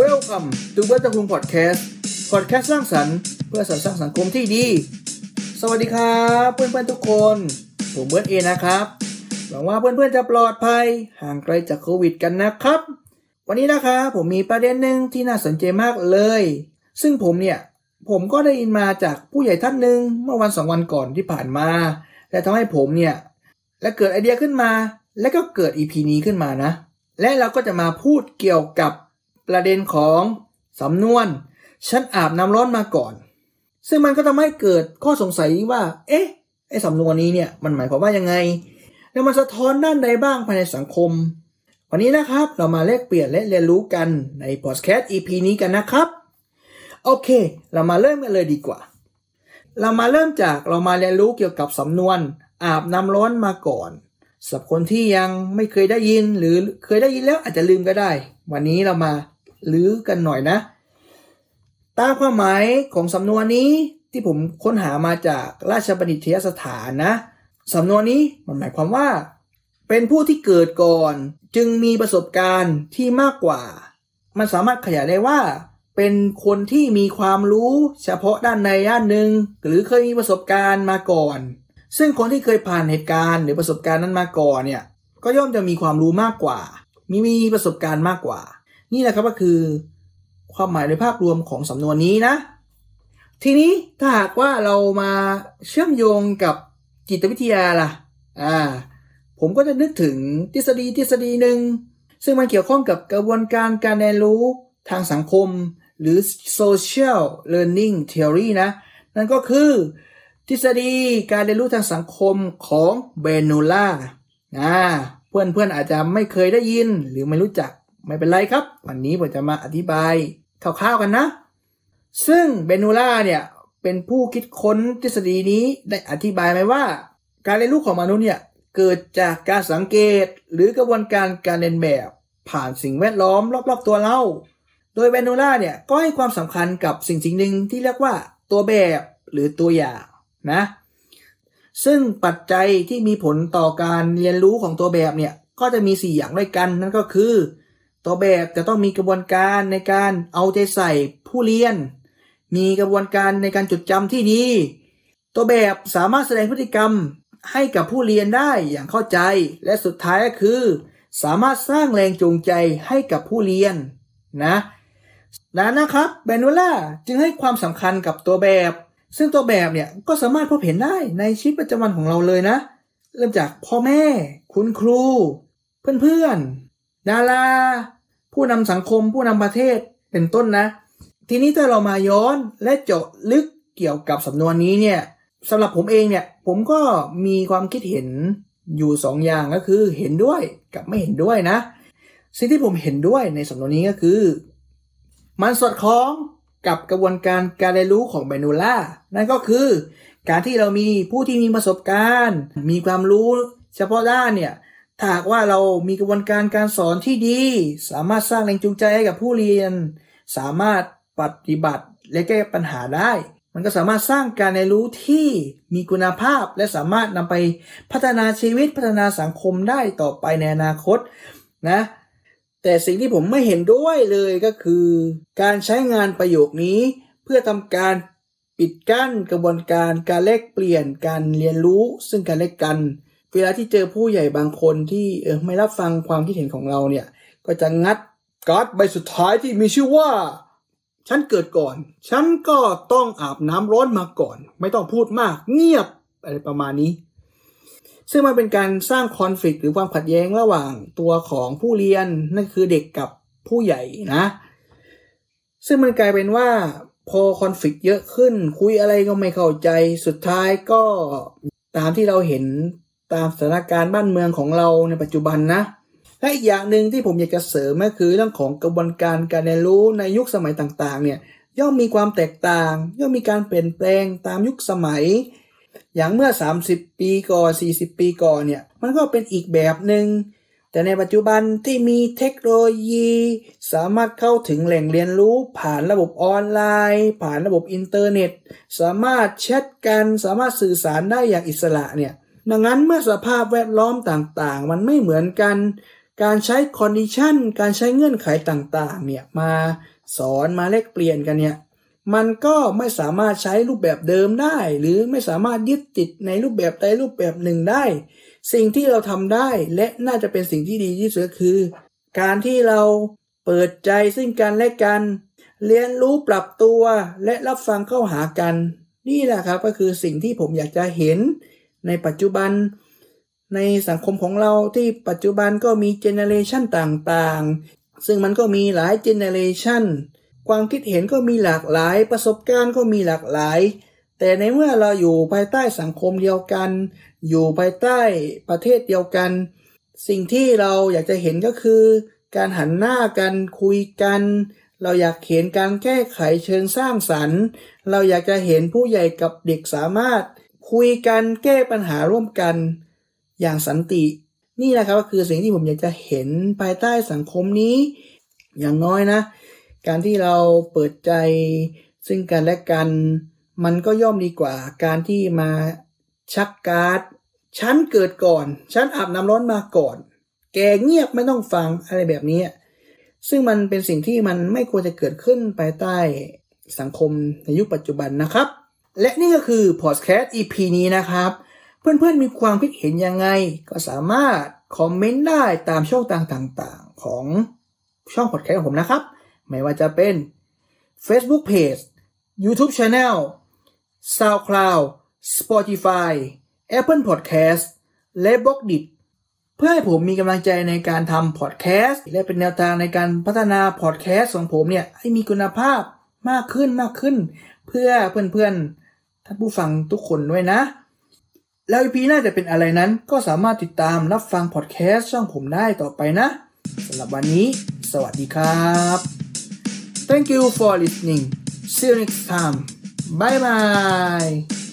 Welcome to b e t t e r h o m Podcast Podcast สร้างสรรค์เพื่อสร้างสังคมที่ดี สวัสดีครับเพื่อนๆทุกคน ผมเบิร์ดเอนะครับหวังว่าเพื่อนๆจะปลอดภัย ห่างไกลจากโควิดกันนะครับ วันนี้นะครับผมมีประเด็นหนึ่งที่น่าสนใจมากเลย ซึ่งผมเนี่ย ผมก็ได้ยินมาจากผู้ใหญ่ท่านหนึ่งเมื่อวันสองวันก่อนที่ผ่านมา และทำให้ผมเนี่ย และเกิดไอเดียขึ้นมา และก็เกิด EP นี้ขึ้นมานะ และเราก็จะมาพูดเกี่ยวกับ ประเด็นของสำนวน ฉันอาบน้ำร้อนมาก่อน ซึ่งมันก็ทำให้เกิดข้อสงสัยว่า เอ๊ะไอ้สำนวนนี้เนี่ยมันหมายความว่ายังไง แล้วมันสะท้อนด้านใดบ้างภายในสังคม วันนี้นะครับเรามาแลกเปลี่ยนและเรียนรู้กันในพอดแคสต์ EP นี้กันนะครับ โอเค เรามาเริ่มกันเลยดีกว่า เรามาเริ่มจากเรามาเรียนรู้เกี่ยวกับสำนวน อาบน้ำร้อนมาก่อนสำหรับคนที่ยังไม่เคยได้ยินหรือเคยได้ยินแล้วอาจจะลืมก็ได้ วันนี้เรามา ลื้อกันหน่อยนะ ตามความหมายของสำนวนนี้ที่ผมค้นหามาจากราชบัณฑิตยสถานนะสำนวนนี้มันหมายความว่า เป็นผู้ที่เกิดก่อนจึงมีประสบการณ์ที่มากกว่า มันสามารถขยายได้ว่า เป็นคนที่มีความรู้เฉพาะด้านในด้านหนึ่งหรือเคยมีประสบการณ์มาก่อน ซึ่งคนที่เคยผ่านเหตุการณ์หรือประสบการณ์นั้นมาก่อนเนี่ยก็ย่อมจะมีความรู้มากกว่า มีมีประสบการณ์มากกว่า นี่แหละครับก็คือความหมายในภาพรวมของสำนวนนี้นะ ทีนี้ถ้าหากว่าเรามาเชื่อมโยงกับจิตวิทยาล่ะ อ่า ผมก็จะนึกถึงทฤษฎีทฤษฎีหนึ่ง ซึ่งมันเกี่ยวข้องกับกระบวนการการเรียนรู้ทางสังคม หรือ social learning theory นะ นั่นก็คือ ทฤษฎีการเรียนรู้ทางสังคมของเบนูล่าเพื่อนเพื่ออาจจะไม่เคยได้ยินหรือไม่รู้จัก ไม่เป็นไรครับ วันนี้ผมจะมาอธิบายคร่าวๆกันนะ ซึ่งเบนูล่าเนี่ยเป็นผู้คิดค้นทฤษฎีนี้ได้อธิบายไว้ว่า การเรียนรู้ของมนุษย์เนี่ยเกิดจากการสังเกตหรือกระบวนการการเรียนแบบผ่านสิ่งแวดล้อมรอบๆตัวเรา โดยเบนูล่าเนี่ยก็ให้ความสำคัญกับสิ่งสิ่งหนึ่งที่เรียกว่าตัวแบบหรือตัวอย่างนะ ซึ่งปัจจัยที่มีผลต่อการเรียนรู้ของตัวแบบเนี่ยก็จะมี 4 อย่างด้วยกันนั่นก็คือ ตัวแบบจะต้องมีกระบวนการในการเอาใจใส่ผู้เรียน มีกระบวนการในการจดจำที่ดี ตัวแบบสามารถแสดงพฤติกรรมให้กับผู้เรียนได้อย่างเข้าใจ และสุดท้ายก็คือ สามารถสร้างแรงจูงใจให้กับผู้เรียนนะนั้นนะครับเบนูล่าจึงให้ความสำคัญกับตัวแบบ ซึ่งตัวแบบเนี่ยก็สามารถพบเห็นได้ในชีวิตประจำวันของเราเลยนะ เริ่มจากพ่อแม่ คุณครู เพื่อนๆดารา ผู้นำสังคมผู้นำประเทศเป็นต้นนะ ทีนี้ถ้าเรามาย้อนและเจาะลึกเกี่ยวกับสำนวนนี้เนี่ยสำหรับผมเองเนี่ยผมก็มีความคิดเห็นอยู่สองอย่างก็คือเห็นด้วยกับไม่เห็นด้วยนะ สิ่งที่ผมเห็นด้วยในสำนวนนี้ก็คือ มันสอดคล้องกับกระบวนการการเรียนรู้ของเบนูล่านั่นก็คือ การที่เรามีผู้ที่มีประสบการณ์ มีความรู้เฉพาะด้านเนี่ย ถ้าหากว่าเรามีกระบวนการการสอนที่ดี สามารถสร้างแรงจูงใจให้กับผู้เรียน สามารถปฏิบัติและแก้ปัญหาได้ มันก็สามารถสร้างการเรียนรู้ที่มีคุณภาพ และสามารถนำไปพัฒนาชีวิตพัฒนาสังคมได้ต่อไปในอนาคตนะแต่สิ่งที่ผมไม่เห็นด้วยเลยก็คือ การใช้งานประโยคนี้ เพื่อทำการปิดกั้นกระบวนการการแลกเปลี่ยนการเรียนรู้ซึ่งกันและกัน เวลาที่เจอผู้ใหญ่บางคนที่เออไม่รับฟังความคิดเห็นของเราเนี่ย ก็จะงัดการ์ดใบสุดท้ายที่มีชื่อว่า ฉันเกิดก่อน ฉันก็ต้องอาบน้ำร้อนมาก่อน ไม่ต้องพูดมาก เงียบอะไรประมาณนี้ ซึ่งมันเป็นการสร้างคอนฟ lict หรือความขัดแย้งระหว่างตัวของผู้เรียนนั่นคือเด็กกับผู้ใหญ่นะ ซึ่งมันกลายเป็นว่าพอคอนฟ lict เยอะขึ้น คุยอะไรก็ไม่เข้าใจสุดท้ายก็ตามที่เราเห็น ตามสถานการณ์บ้านเมืองของเราในปัจจุบันนะและอีกอย่างหนึ่งที่ผมอยากจะเสริมก็คือเรื่องของกระบวนการการเรียนรู้ในยุคสมัยต่างๆ เนี่ยย่อมมีความแตกต่าง ย่อมมีการเปลี่ยนแปลงตามยุคสมัย อย่างเมื่อ 30 ปีก่อน 40 ปีก่อนเนี่ยมันก็เป็นอีกแบบหนึง่งแต่ในปัจจุบันที่มีเทคโนโลยี สามารถเข้าถึงแหล่งเรียนรู้ผ่านระบบออนไลน์ ผ่านระบบอินเทอร์เน็ต สามารถแชทกันสามารถสื่อสารได้อย่างอิสระเนี่ย ดังนั้นเมื่อสภาพแวดล้อมต่างๆ มันไม่เหมือนกัน การใช้ condition การใช้เงื่อนไขต่างๆ เนี่ยมาสอนมาแลกเปลี่ยนกันเนี่ยมันก็ไม่สามารถใช้รูปแบบเดิมได้ หรือไม่สามารถยึดติดในรูปแบบใดรูปแบบหนึ่งได้ สิ่งที่เราทำได้และน่าจะเป็นสิ่งที่ดีที่สุดคือ การที่เราเปิดใจซึ่งกันและกัน เรียนรู้ปรับตัวและรับฟังเข้าหากัน นี่แหละครับก็คือสิ่งที่ผมอยากจะเห็น ในปัจจุบัน ในสังคมของเราที่ปัจจุบันก็มีเจเนเรชันต่างๆ ซึ่งมันก็มีหลายเจเนเรชันความคิดเห็นก็มีหลากหลายประสบการณ์ก็มีหลากหลาย แต่ในเมื่อเราอยู่ภายใต้สังคมเดียวกัน อยู่ภายใต้ประเทศเดียวกัน สิ่งที่เราอยากจะเห็นก็คือ การหันหน้ากันคุยกัน เราอยากเห็นการแก้ไขเชิงสร้างสรรค์ เราอยากจะเห็นผู้ใหญ่กับเด็กสามารถ คุยกันแก้ปัญหาร่วมกันอย่างสันติ นี่แหละครับก็คือสิ่งที่ผมอยากจะเห็นภายใต้สังคมนี้ อย่างน้อยนะ การที่เราเปิดใจซึ่งกันและกัน มันก็ย่อมดีกว่า การที่มาชักการ์ดฉันเกิดก่อน ฉันอาบน้ำร้อนมาก่อน แกเงียบไม่ต้องฟังอะไรแบบนี้ ซึ่งมันเป็นสิ่งที่มันไม่ควรจะเกิดขึ้นภายใต้สังคมในยุคปัจจุบันนะครับ และนี่ก็คือพอดแคสต์ EP นี้นะครับ เพื่อนๆมีความคิดเห็นยังไง ก็สามารถคอมเมนต์ได้ตามช่องต่างๆ ของช่องพอดแคสต์ของผมนะครับ ไม่ว่าจะเป็น Facebook Page YouTube Channel SoundCloud Spotify Apple Podcast และ b ล็อกดิเพื่อให้ผมมีกำลังใจในการทำพอดแคสต์และเป็นแนวทางในการพัฒนาพอดแคสต์ของผมเนี่ยให้มีคุณภาพมากขึ้นมากขึ้น เพื่อเพื่อนๆ ท่านผู้ฟังทุกคนด้วยนะ แล้ว EP หน้าจะเป็นอะไรนั้นก็สามารถติดตามรับฟังพอดแคสต์ช่องผมได้ต่อไปนะสำหรับวันนี้ สวัสดีครับ Thank you for listening. See you next time. Bye bye.